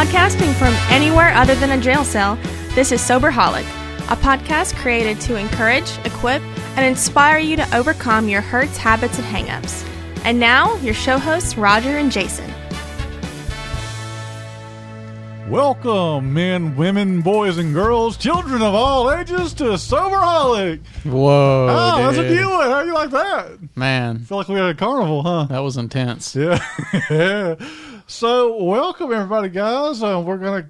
Podcasting from anywhere other than a jail cell, this is Soberholic, a podcast created to encourage, equip, and inspire you to overcome your hurts, habits, and hangups. And now, your show hosts, Roger and Jason. Welcome, men, women, boys, and girls, children of all ages, to Soberholic. Whoa, Oh, that's a dude. new one. How you like that? man. feel like we had a carnival, huh? That was intense. Yeah. yeah. So, welcome everybody, guys. Uh, we're gonna,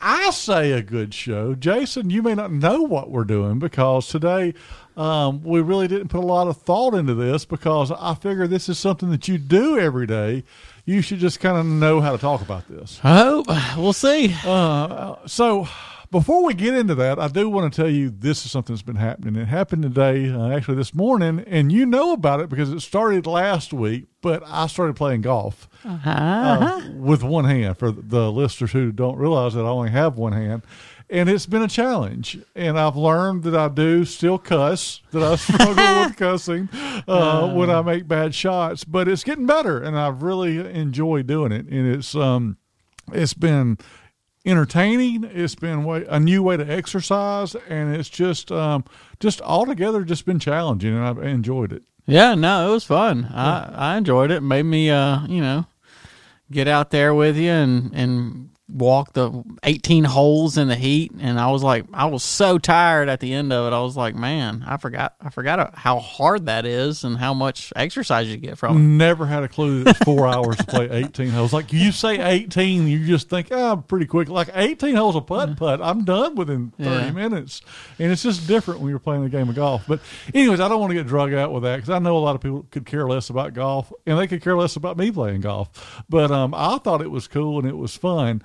I say, a good show. Jason, you may not know what we're doing because today um, we really didn't put a lot of thought into this because I figure this is something that you do every day. You should just kind of know how to talk about this. I hope we'll see. Uh, so before we get into that, I do want to tell you this is something that's been happening. It happened today, uh, actually this morning, and you know about it because it started last week. But I started playing golf uh, with one hand. For the listeners who don't realize that I only have one hand. And it's been a challenge, and I've learned that I do still cuss, that I struggle with cussing uh, when I make bad shots. But it's getting better, and I've really enjoyed doing it. And it's um, it's been entertaining. It's been way, a new way to exercise, and it's just um, just altogether just been challenging, and I've enjoyed it. Yeah, no, it was fun. I I enjoyed it. it. Made me uh, you know, get out there with you and and walk the 18 holes in the heat and I was like I was so tired at the end of it. I was like, man, I forgot I forgot how hard that is and how much exercise you get from it. Never had a clue that it's four hours to play 18 holes. Like you say 18, you just think, ah, pretty quick. Like 18 holes of putt putt, I'm done within 30 Yeah. minutes. And it's just different when you're playing a game of golf. But, anyways, I don't want to get drug out with that because I know a lot of people could care less about golf and they could care less about me playing golf. But um, I thought it was cool and it was fun.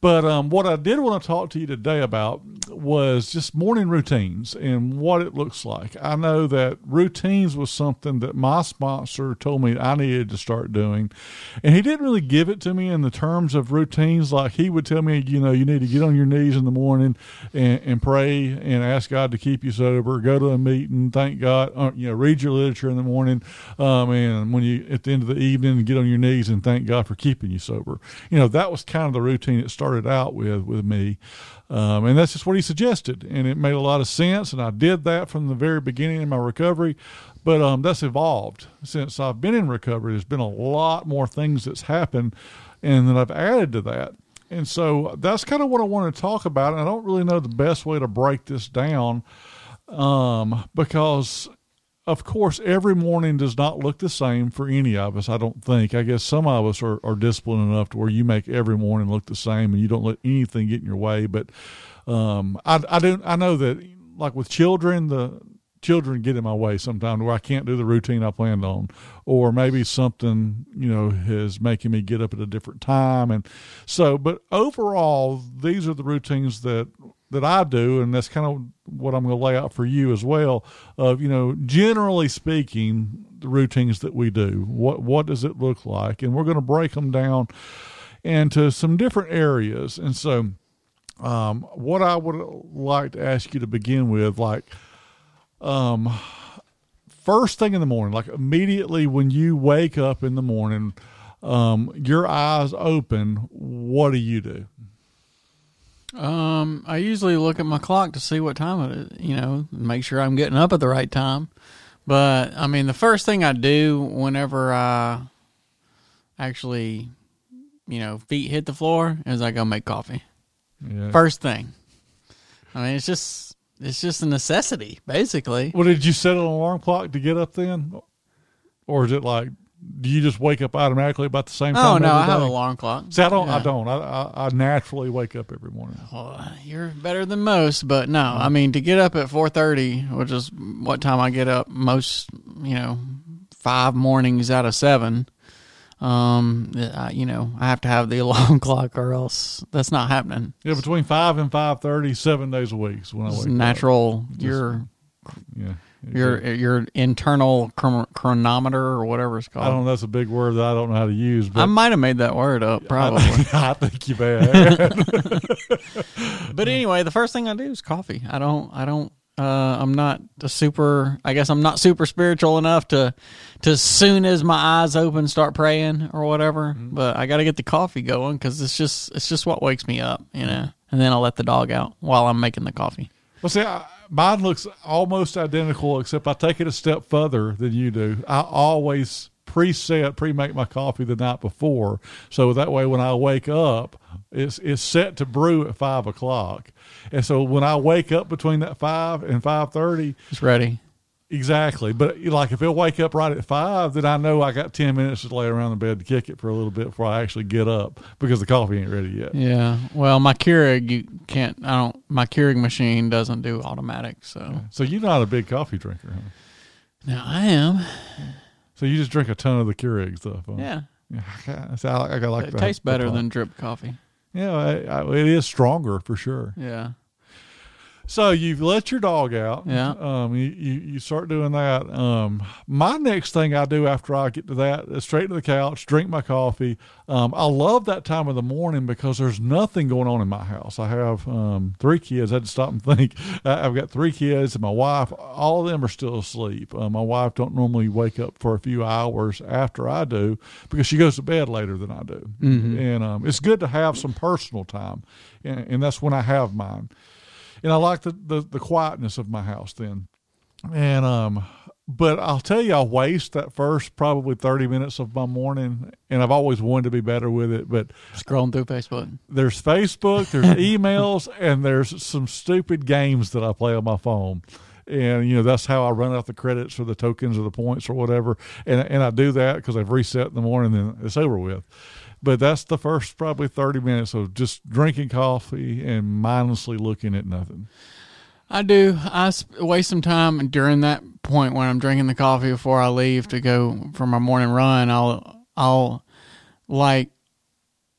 But um, what I did want to talk to you today about was just morning routines and what it looks like. I know that routines was something that my sponsor told me I needed to start doing. And he didn't really give it to me in the terms of routines. Like he would tell me, you know, you need to get on your knees in the morning and, and pray and ask God to keep you sober, go to a meeting, thank God, uh, you know, read your literature in the morning. Um, and when you, at the end of the evening, get on your knees and thank God for keeping you sober. You know, that was kind of the routine it started out with, with me. Um, and that's just what he suggested. And it made a lot of sense. And I did that from the very beginning in my recovery. But um, that's evolved since I've been in recovery. There's been a lot more things that's happened and that I've added to that. And so that's kind of what I want to talk about. And I don't really know the best way to break this down um, because of course, every morning does not look the same for any of us. I don't think. I guess some of us are, are disciplined enough to where you make every morning look the same and you don't let anything get in your way. But um, I, I do. I know that, like with children, the children get in my way sometimes where I can't do the routine I planned on, or maybe something you know is making me get up at a different time. And so, but overall, these are the routines that that I do, and that's kind of what I'm going to lay out for you as well. Of you know, generally speaking, the routines that we do. What what does it look like? And we're going to break them down into some different areas. And so, um, what I would like to ask you to begin with, like, um, first thing in the morning, like immediately when you wake up in the morning, um, your eyes open. What do you do? Um, I usually look at my clock to see what time it is, you know, make sure I'm getting up at the right time. But I mean, the first thing I do whenever I actually, you know, feet hit the floor is I go make coffee. Yeah. First thing. I mean, it's just it's just a necessity, basically. Well, did you set an alarm clock to get up then, or is it like do you just wake up automatically about the same time? Oh no, I have an alarm clock. See, I don't. I don't. I, I I naturally wake up every morning. Well, you're better than most, but no, I mean to get up at four thirty, which is what time I get up most, you know, five mornings out of seven. Um, I, you know, I have to have the alarm clock, or else that's not happening. Yeah, between five and five thirty, seven days a week is when I wake It's up. natural. Your Yeah. Your your internal chron- chronometer or whatever it's called. I don't know. That's a big word that I don't know how to use. But I might have made that word up, probably. I think you may. have. But anyway, the first thing I do is coffee. I don't I don't Uh, I'm not a super. I guess I'm not super spiritual enough to, to as soon as my eyes open, start praying or whatever. Mm-hmm. But I got to get the coffee going because it's just it's just what wakes me up, you know. And then I'll let the dog out while I'm making the coffee. Well, see, I, mine looks almost identical, except I take it a step further than you do. I always preset, pre-make my coffee the night before, so that way when I wake up, it's it's set to brew at five o'clock, and so when I wake up between that five and five thirty, It's ready. Exactly. But like if it'll wake up right at five, then I know I got ten minutes to lay around the bed to kick it for a little bit before I actually get up because the coffee ain't ready yet. Yeah. Well, my Keurig, you can't. I don't. My Keurig machine doesn't do automatic, so So you're not a big coffee drinker, huh? now I am. So you just drink a ton of the Keurig stuff. Huh? Yeah. Yeah, I, I, I like it tastes better than drip coffee. yeah. I, it is stronger for sure. Yeah. So you've let your dog out. Yeah. Um. You, you you start doing that. Um. My next thing I do after I get to that is straight to the couch, drink my coffee. Um. I love that time of the morning because there's nothing going on in my house. I have um three kids. I had to stop and think. I've got three kids and my wife. All of them are still asleep. Uh, my wife don't normally wake up for a few hours after I do because she goes to bed later than I do. And um, it's good to have some personal time, and, and that's when I have mine and I like the, the the quietness of my house then. And um, but I'll tell you, I waste that first probably thirty minutes of my morning, and I've always wanted to be better with it. But Scrolling through Facebook. there's Facebook, there's emails, and there's some stupid games that I play on my phone. And you know that's how I run out the credits or the tokens or the points or whatever, and and I do that because I've reset in the morning, then it's over with. But that's the first probably thirty minutes of just drinking coffee and mindlessly looking at nothing. I do. I waste some time during that point when I'm drinking the coffee before I leave to go for my morning run. I'll I'll like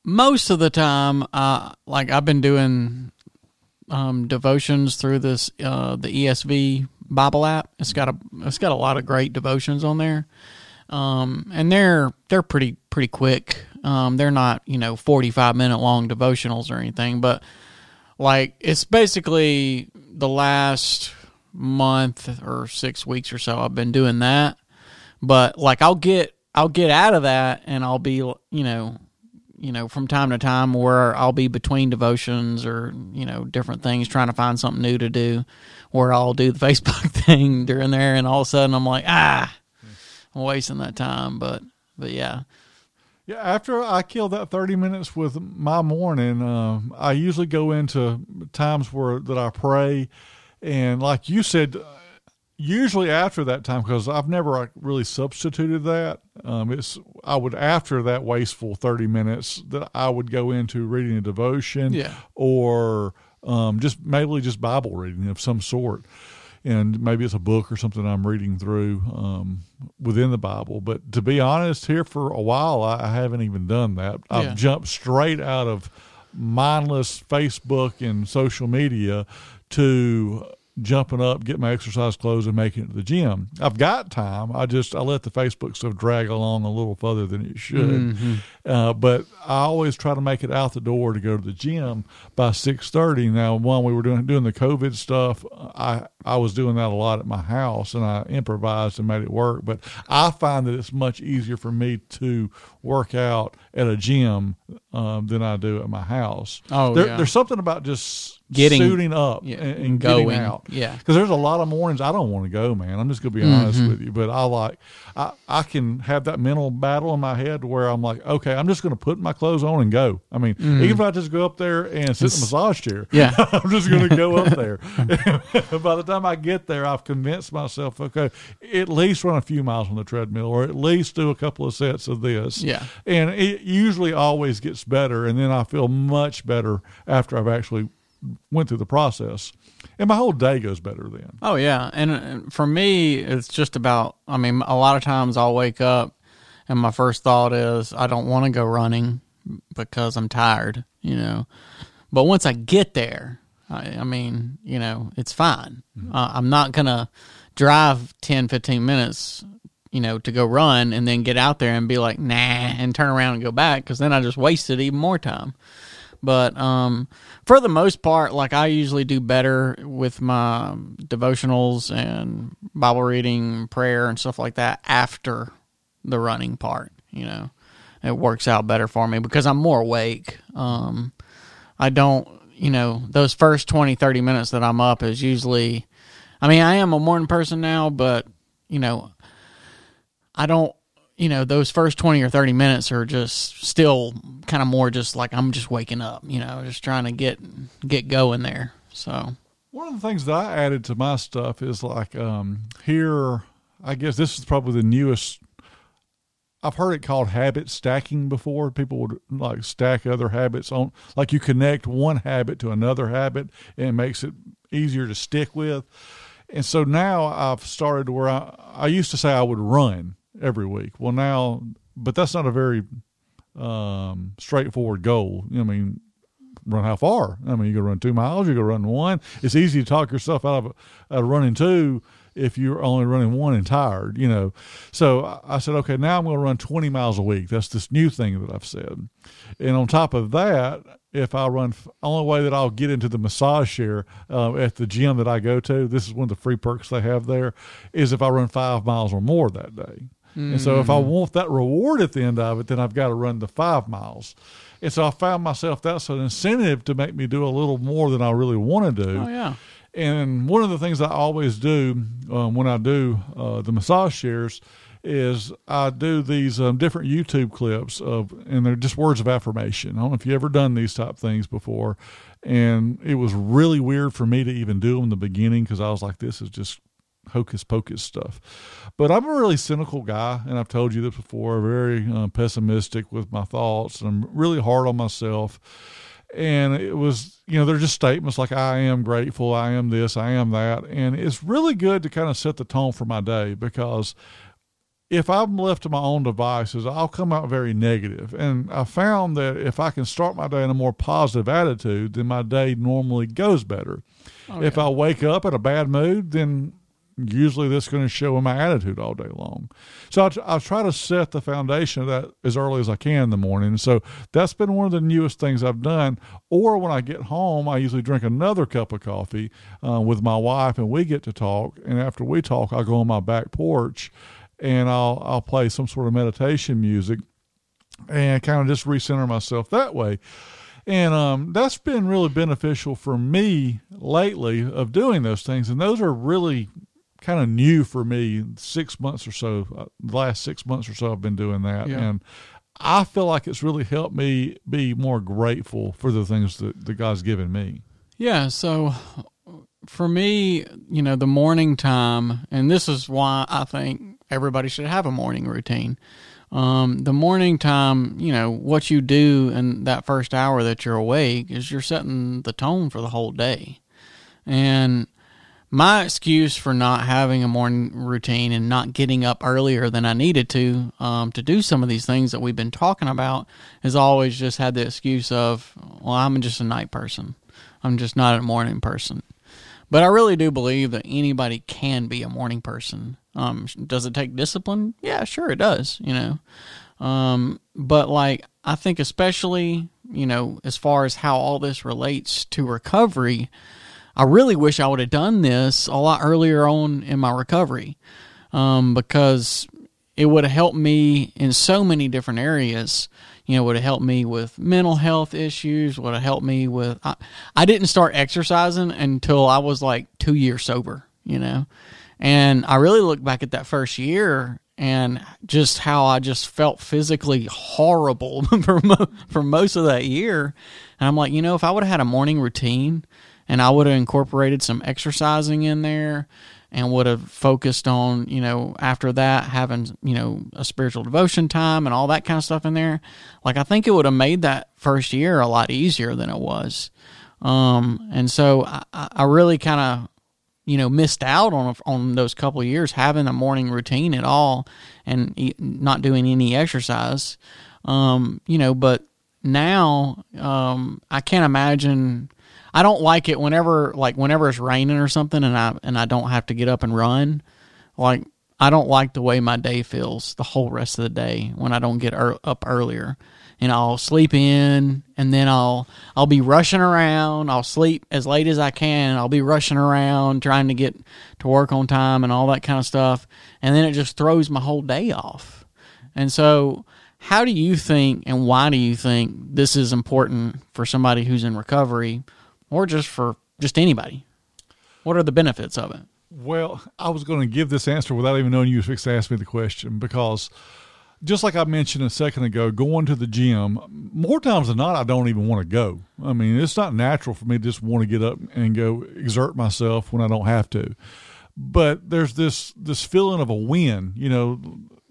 most of the time. Uh, like I've been doing um, devotions through this uh, the ESV Bible app. It's got a it's got a lot of great devotions on there, um, and they're they're pretty pretty quick. Um, they're not you know forty five minute long devotionals or anything, but like it's basically the last month or six weeks or so I've been doing that. But like I'll get I'll get out of that and I'll be you know you know from time to time where I'll be between devotions or you know different things trying to find something new to do where I'll do the Facebook thing during there and all of a sudden I'm like ah I'm wasting that time but but yeah Yeah, after I kill that thirty minutes with my morning, um, I usually go into times where that I pray, and like you said, usually after that time because I've never really substituted that. Um, it's I would after that wasteful thirty minutes that I would go into reading a devotion, Yeah. or um, just maybe just Bible reading of some sort. And maybe it's a book or something I'm reading through um, within the Bible. But to be honest, here for a while, I, I haven't even done that. I've jumped straight out of mindless Facebook and social media to jumping up, get my exercise clothes, and making it to the gym. I've got time. I just I let the Facebook stuff drag along a little further than it should. Uh, but I always try to make it out the door to go to the gym by six thirty. Now, when we were doing doing the COVID stuff, I I was doing that a lot at my house, and I improvised and made it work. But I find that it's much easier for me to work out at a gym um, than I do at my house. Oh, There- yeah. there's something about just Getting- suiting up yeah, and, and and getting going. out. Yeah. Because there's a lot of mornings I don't want to go, man. I'm just gonna be honest Mm-hmm. with you. But I like I, I can have that mental battle in my head where I'm like, okay, I'm just gonna put my clothes on and go. I mean, even if I just go up there and sit in the massage chair, Mm. Yeah. I'm just gonna go up there. By the time I get there, I've convinced myself, okay, at least run a few miles on the treadmill or at least do a couple of sets of this. Yeah. And it usually always gets better and then I feel much better after I've actually went through the process. And my whole day goes better then. Oh yeah, and uh, for me, it's just about. I mean, a lot of times I'll wake up, and my first thought is I don't want to go running because I'm tired, you know. But once I get there, I, I mean, you know, it's fine. Uh, I'm not gonna drive 10, 15 minutes, you know, to go run and then get out there and be like, nah, and turn around and go back because then I just wasted even more time. But um, for the most part, like I usually do better with my devotionals and Bible reading, prayer, and stuff like that after the running part. You know, it works out better for me because I'm more awake. Um, I don't, you know, those first 20, 30 minutes that I'm up is usually, I mean, I am a morning person now, but, you know, I don't you know those first 20 or 30 minutes are just still kind of more just like i'm just waking up you know just trying to get get going there so one of the things that i added to my stuff is like um here i guess this is probably the newest i've heard it called habit stacking before people would like stack other habits on like you connect one habit to another habit and it makes it easier to stick with and so now i've started where i i used to say i would run every week. Well, now, but that's not a very um, straightforward goal. I mean, run how far? I mean, you go run two miles, you go run one. It's easy to talk yourself out of, out of running two if you're only running one and tired, you know. So I said, okay, now I'm going to run 20 miles a week. That's this new thing that I've said. And on top of that, if I run, only way that I'll get into the massage chair uh, at the gym that I go to, this is one of the free perks they have there, is if I run five miles or more that day. Mm. And so if I mm. want that reward at the end of it, then I've got to run the five miles. And so I found myself that's an incentive to make me do a little more than I really want to do. Oh, yeah. And one of the things I always do um, when I do uh, the massage shares is I do these um, different YouTube clips of, and they're just words of affirmation. I don't know if you ever done these type things before, and it was really weird for me to even do them in the beginning because I was like, this is just hocus pocus stuff. But I'm a really cynical guy, and I've told you this before, very uh, pessimistic with my thoughts, and I'm really hard on myself. And it was, you know, they're just statements like, I am grateful, I am this, I am that. And it's really good to kind of set the tone for my day because if I'm left to my own devices, I'll come out very negative. And I found that if I can start my day in a more positive attitude, then my day normally goes better. Oh, if I wake up in a bad mood, then usually that's going to show in my attitude all day long. So I, I try to set the foundation of that as early as I can in the morning. So that's been one of the newest things I've done. Or when I get home, I usually drink another cup of coffee uh, with my wife, and we get to talk. And after we talk, I go on my back porch, and I'll I'll play some sort of meditation music, and kind of just recenter myself that way and um, that's been really beneficial for me lately of doing those things and those are really kind of new for me. Six months or so, uh, the last six months or so, I've been doing that, yeah. and I feel like it's really helped me be more grateful for the things that, that God's given me. Yeah. So for me, you know, the morning time, and this is why I think everybody should have a morning routine. Um, the morning time, you know, what you do in that first hour that you're awake is you're setting the tone for the whole day. And my excuse for not having a morning routine and not getting up earlier than I needed to um, to do some of these things that we've been talking about has always just had the excuse of, well, I'm just a night person. I'm just not a morning person. But I really do believe that anybody can be a morning person. Um, does it take discipline? Yeah, sure it does. You know, um, but like I think especially you know as far as how all this relates to recovery I really wish I would have done this a lot earlier on in my recovery um, because it would have helped me in so many different areas. You know, would have helped me with mental health issues, would have helped me with. I, I didn't start exercising until I was like two years sober, you know. And I really look back at that first year and just how I just felt physically horrible for, mo- for most of that year. And I'm like, you know, if I would have had a morning routine and I would have incorporated some exercising in there and would have focused on, you know, after that having, you know, a spiritual devotion time and all that kind of stuff in there. Like I think it would have made that first year a lot easier than it was. Um, and so I, I really kind of, you know, missed out on on those couple years having a morning routine at all and not doing any exercise. Um, you know, but now um, I can't imagine I don't like it whenever like whenever it's raining or something and I and I don't have to get up and run. Like I don't like the way my day feels the whole rest of the day when I don't get er- up earlier. and I'll sleep in and then I'll I'll be rushing around. I'll sleep as late as I can I'll be rushing around trying to get to work on time and all that kind of stuff. And then it just throws my whole day off. And so how do you think and why do you think this is important for somebody who's in recovery or just for just anybody? What are the benefits of it? Well, I was going to give this answer without even knowing you were to ask me the question because just like I mentioned a second ago, going to the gym, more times than not, I don't even want to go. I mean, it's not natural for me to just want to get up and go exert myself when I don't have to. But there's this this feeling of a win, you know,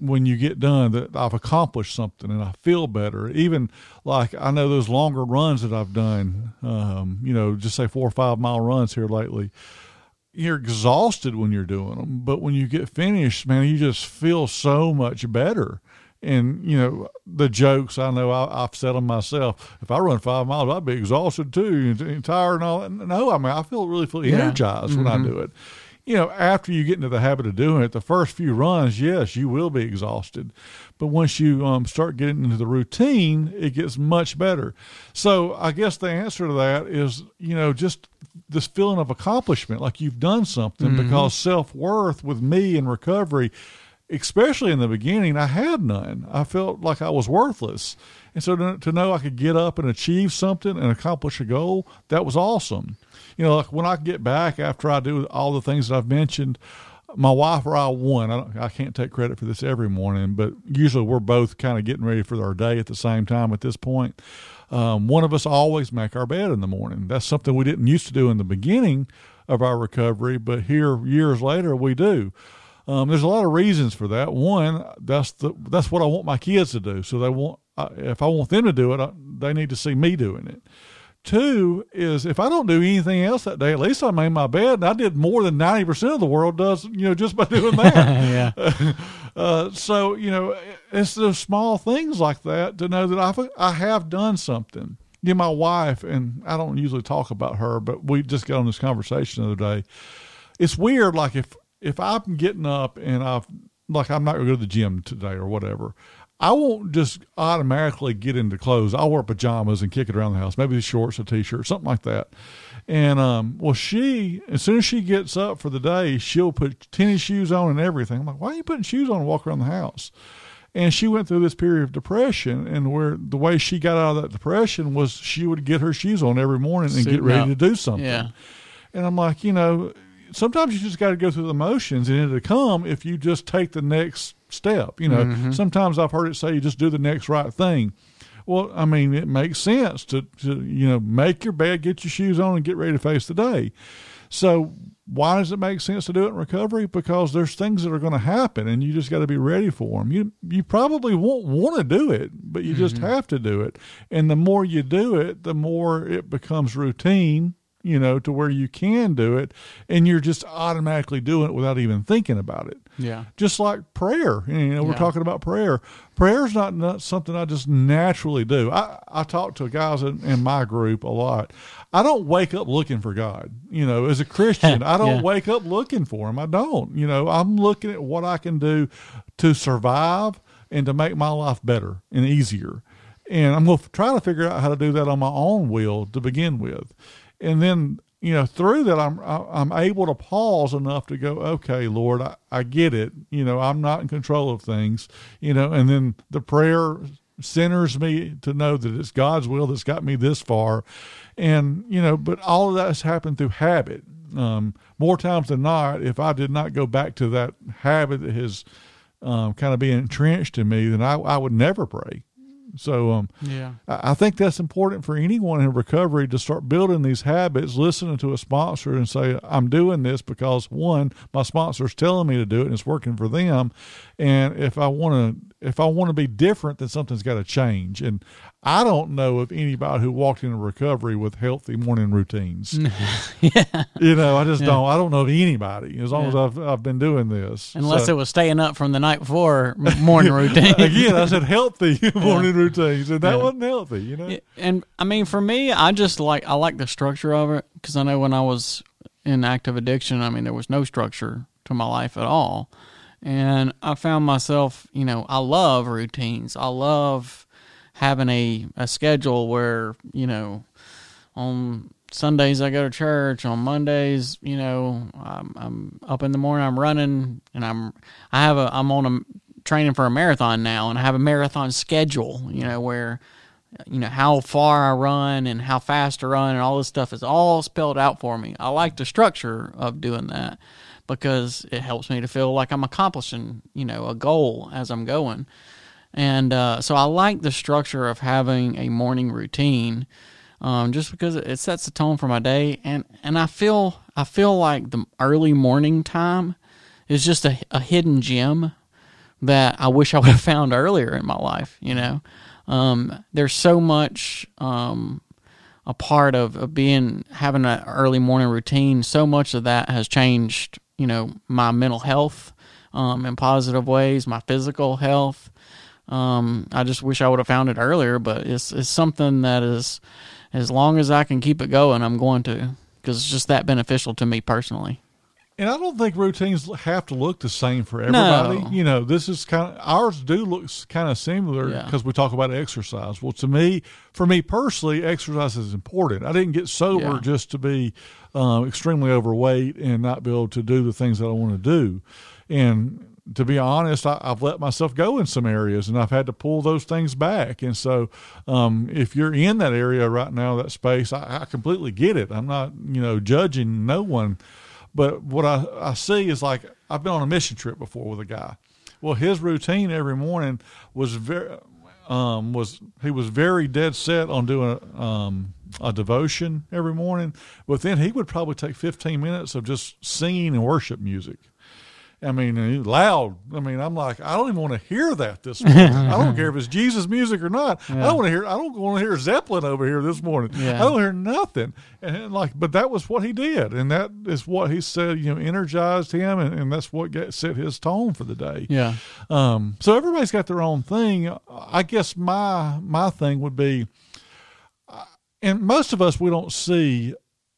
when you get done that I've accomplished something and I feel better. Even like I know those longer runs that I've done, um, you know, just say four or five mile runs here lately you're exhausted when you're doing them, but when you get finished, man, you just feel so much better. And you know the jokes I know I, have said them myself. If I run five miles, I'd be exhausted too, and tired and all. that. No, I mean I feel really feel energized yeah. when mm-hmm. I do it. You know, after you get into the habit of doing it, the first few runs, yes, you will be exhausted, but once you um, start getting into the routine, it gets much better. So I guess the answer to that is, you know, just this feeling of accomplishment, like you've done something, mm-hmm. because self worth with me in recovery, especially in the beginning, I had none. I felt like I was worthless. And so to, to know I could get up and achieve something and accomplish a goal, that was awesome. You know, like when I get back after I do all the things that I've mentioned, my wife or I won. I, I, can't take credit for this every morning, but usually we're both kind of getting ready for our day at the same time at this point. Um, one of us always make our bed in the morning. That's something we didn't used to do in the beginning of our recovery, but here years later we do. Um, there's a lot of reasons for that. One, that's the that's what I want my kids to do. So they want if I want them to do it, I, they need to see me doing it. Two is if I don't do anything else that day, at least I made my bed, and I did more than ninety percent of the world does, you know, just by doing that. yeah. Uh, so you know, it's those small things like that to know that I I have done something. Yeah, my wife and I don't usually talk about her, but we just got on this conversation the other day. It's weird, like if if I'm getting up and I've like I'm not going to go to the gym today or whatever, I won't just automatically get into clothes. I'll wear pajamas and kick it around the house, maybe shorts, a t-shirt, something like that. And um, well, she as soon as she gets up for the day, she'll put tennis shoes on and everything. I'm like, why are you putting shoes on and walk around the house? And she went through this period of depression, and where the way she got out of that depression was she would get her shoes on every morning and get ready up. to do something. Yeah. And I'm like, you know, sometimes you just got to go through the motions, and it'll come if you just take the next step. You know, mm-hmm. sometimes I've heard it say you just do the next right thing. Well, I mean, it makes sense to, to you know make your bed, get your shoes on, and get ready to face the day. So why does it make sense to do it in recovery? Because there's things that are going to happen, and you just got to be ready for them. You you probably won't want to do it, but you mm-hmm. just have to do it. And the more you do it, the more it becomes routine you know, to where you can do it and you're just automatically doing it without even thinking about it. Yeah. Just like prayer. You know, we're yeah. talking about prayer. Prayer's not, not something I just naturally do. I, I talk to guys in, in my group a lot. I don't wake up looking for God. You know, as a Christian, I don't yeah. wake up looking for him. I don't. You know, I'm looking at what I can do to survive and to make my life better and easier. And I'm going to try to figure out how to do that on my own will to begin with and then you know through that i'm i'm able to pause enough to go okay lord I, I get it. You know i'm not in control of things you know and then the prayer centers me to know that it's god's will that's got me this far. And you know but all of that has happened through habit. Um, more times than not if i did not go back to that habit that has um, kind of been entrenched in me then I, I would never pray so um, yeah, I think that's important for anyone in recovery to start building these habits, listening to a sponsor and say, I'm doing this because one, my sponsor's telling me to do it and it's working for them. And if I want to if I want to be different, then something's got to change. And I don't know of anybody who walked into recovery with healthy morning routines. yeah. You know, I just yeah. don't. I don't know of anybody as long yeah. as I've I've been doing this. Unless so. it was staying up from the night before morning routine. Again, I said healthy morning routines, and that wasn't healthy. You know. And I mean, for me, I just like I like the structure of it because I know when I was in active addiction, I mean, there was no structure to my life at all. And I found myself, you know, I love routines. I love having a a schedule where you know on Sundays I go to church. On Mondays, you know, I'm, I'm up in the morning. I'm running, and I'm I have a I'm on a training for a marathon now, and I have a marathon schedule. You know where you know how far I run and how fast I run and all this stuff is all spelled out for me. I like the structure of doing that because it helps me to feel like I'm accomplishing you know a goal as I'm going. And uh, so I like the structure of having a morning routine um, just because it sets the tone for my day. And, and I feel I feel like the early morning time is just a, a hidden gem that I wish I would have found earlier in my life. You know, um, there's so much um, a part of, of being having an early morning routine. So much of that has changed. You know, my mental health um, in positive ways, my physical health. Um, I just wish I would have found it earlier, but it's it's something that is as long as I can keep it going, I'm going to because it's just that beneficial to me personally. And I don't think routines have to look the same for everybody. No. You know, this is kind of ours do look kind of similar Yeah. because we talk about exercise. Well, to me, for me personally, exercise is important. I didn't get sober Yeah. just to be um, extremely overweight and not be able to do the things that I want to do. And to be honest, I, I've let myself go in some areas, and I've had to pull those things back. And so, um, if you're in that area right now, that space, I, I completely get it. I'm not, you know, judging no one. But what I, I see is like I've been on a mission trip before with a guy. Well, his routine every morning was very um, was he was very dead set on doing a, um, a devotion every morning. But then he would probably take 15 minutes of just singing and worship music. I mean, loud. I mean, I'm like, I don't even want to hear that this morning. I don't care if it's Jesus music or not. I don't want to hear. I don't want to hear Zeppelin over here this morning. Yeah. I don't hear nothing. And, like, but that was what he did, and that is what he said. You know, energized him, and, and that's what get, set his tone for the day. Yeah. Um, so everybody's got their own thing. I guess my my thing would be, uh, and most of us we don't see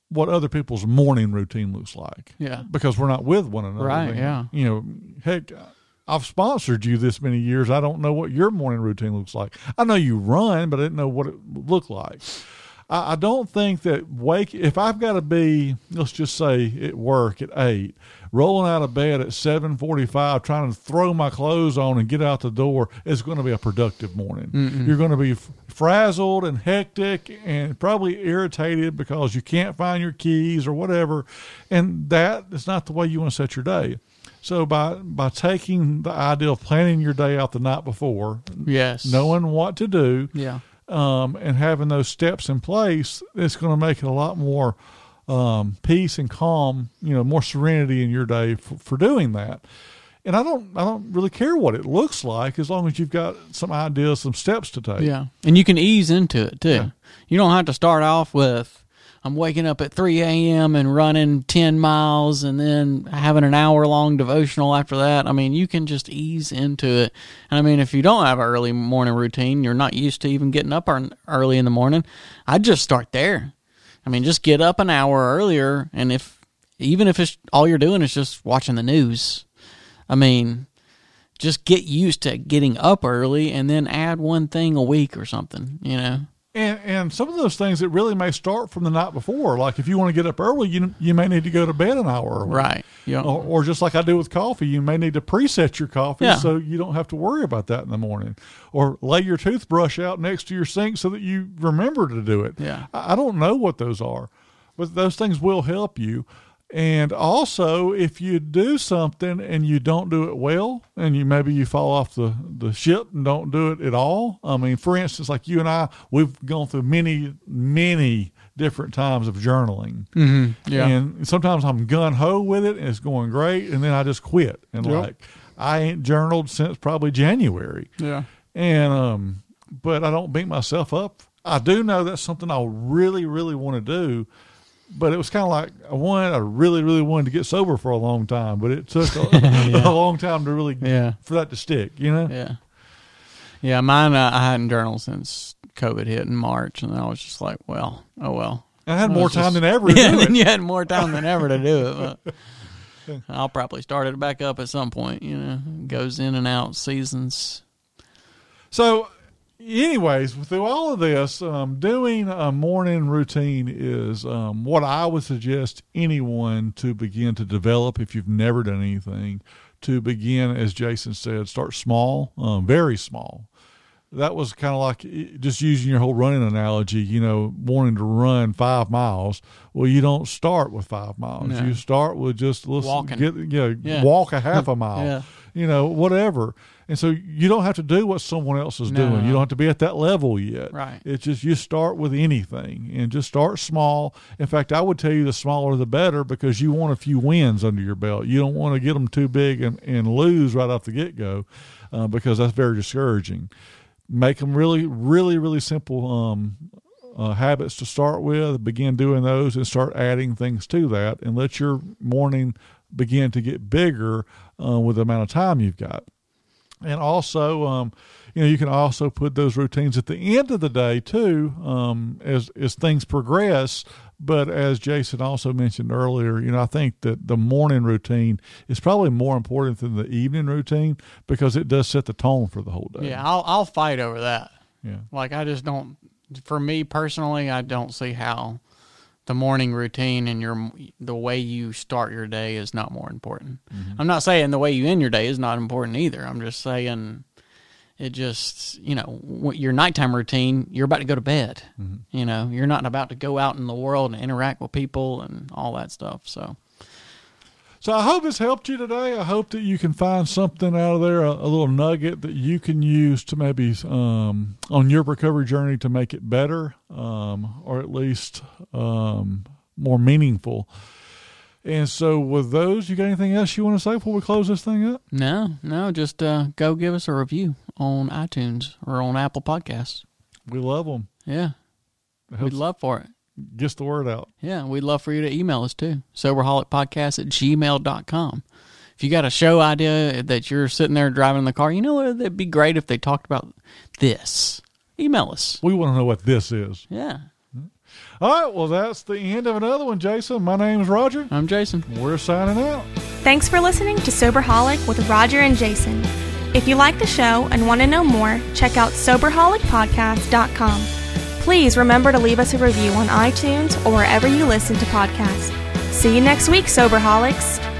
what other people's morning routine looks like. Yeah. because we're not with one another. Right, then. yeah. You know, heck. I've sponsored you this many years. I don't know what your morning routine looks like. I know you run, but I didn't know what it looked like. I, I don't think that wake. If I've got to be, let's just say at work at eight, rolling out of bed at seven forty-five, trying to throw my clothes on and get out the door is going to be a productive morning. You're going to be f- frazzled and hectic and probably irritated because you can't find your keys or whatever, and that is not the way you want to set your day. So by by taking the idea of planning your day out the night before, Yes. knowing what to do, Yeah. Um, and having those steps in place, it's going to make it a lot more um, peace and calm. You know, more serenity in your day for, for doing that. And I don't, I don't really care what it looks like as long as you've got some ideas, some steps to take. Yeah. And you can ease into it too. You don't have to start off with I'm waking up at 3 a.m. and running 10 miles and then having an hour long devotional after that. I mean, you can just ease into it. And I mean, if you don't have an early morning routine, you're not used to even getting up early in the morning, I'd just start there. I mean, just get up an hour earlier. And if, even if it's all you're doing is just watching the news, I mean, just get used to getting up early and then add one thing a week or something, you know? And and some of those things that really may start from the night before. Like if you want to get up early, you you may need to go to bed an hour early. Right. Yeah. Or, or just like I do with coffee, you may need to preset your coffee Yeah. so you don't have to worry about that in the morning. Or lay your toothbrush out next to your sink so that you remember to do it. Yeah. I, I don't know what those are, but those things will help you. And also, if you do something and you don't do it well, and you maybe you fall off the, the ship and don't do it at all. I mean, for instance, like you and I, we've gone through many, many different times of journaling. Mm-hmm. Yeah. And sometimes I'm gun ho with it and it's going great, and then I just quit. And Yep. like I ain't journaled since probably January. yeah. And um, but I don't beat myself up. I do know that's something I really, really want to do. But it was kind of like one I really, really wanted to get sober for a long time, but it took a, a long time to really Yeah. for that to stick. You know, Yeah. Yeah. Mine, uh, I hadn't journaled since COVID hit in March, and I was just like, well, oh well. I had Well, more time just- than ever yeah, do you had more time than ever to do it. But I'll probably start it back up at some point. You know, It goes in and out seasons. So anyways, through all of this, um, doing a morning routine is um, what I would suggest anyone to begin to develop if you've never done anything. To begin, as Jason said, start small, um, very small. That was kind of like eh, just using your whole running analogy, you know, wanting to run five miles. Well, you don't start with five miles. No. You start with just listen, Walking. get, you know, Yeah. walk a half a mile Yeah. You know, whatever. And so you don't have to do what someone else is No. doing. You don't have to be at that level yet. Right. It's just you start with anything and just start small. In fact, I would tell you the smaller the better because you want a few wins under your belt. You don't want to get them too big and, and lose right off the get go uh, because that's very discouraging. Make them really, really, really simple um, uh, habits to start with. Begin doing those and start adding things to that, and let your morning begin to get bigger uh, with the amount of time you've got. And also, um, you know, you can also put those routines at the end of the day too, um, as as things progress. But as Jason also mentioned earlier, you know, I think that the morning routine is probably more important than the evening routine because it does set the tone for the whole day. Yeah, I'll I'll fight over that. yeah. Like I just don't. For me personally, I don't see how the morning routine and your the way you start your day is not more important. Mm-hmm. I'm not saying the way you end your day is not important either. I'm just saying it just you know your nighttime routine. You're about to go to bed. Mm-hmm. You know, you're not about to go out in the world and interact with people and all that stuff. So So I hope this helped you today. I hope that you can find something out of there, a, a little nugget that you can use to maybe um, on your recovery journey to make it better, um, or at least um, more meaningful. And so, with those, you got anything else you want to say before we close this thing up? no, no, just uh, go give us a review on iTunes or on Apple Podcasts. We love them. Yeah, we'd love for it. Gets the word out. Yeah, we'd love for you to email us too. Soberholicpodcast at gmail.com. If you got a show idea that you're sitting there driving in the car, you know what? It'd be great if they talked about this. Email us. We want to know what this is. Yeah. All right. Well, that's the end of another one, Jason. My name's Roger. I'm Jason. We're signing out. Thanks for listening to Soberholic with Roger and Jason. If you like the show and want to know more, check out SoberholicPodcast.com. Please remember to leave us a review on iTunes or wherever you listen to podcasts. See you next week, Soberholics.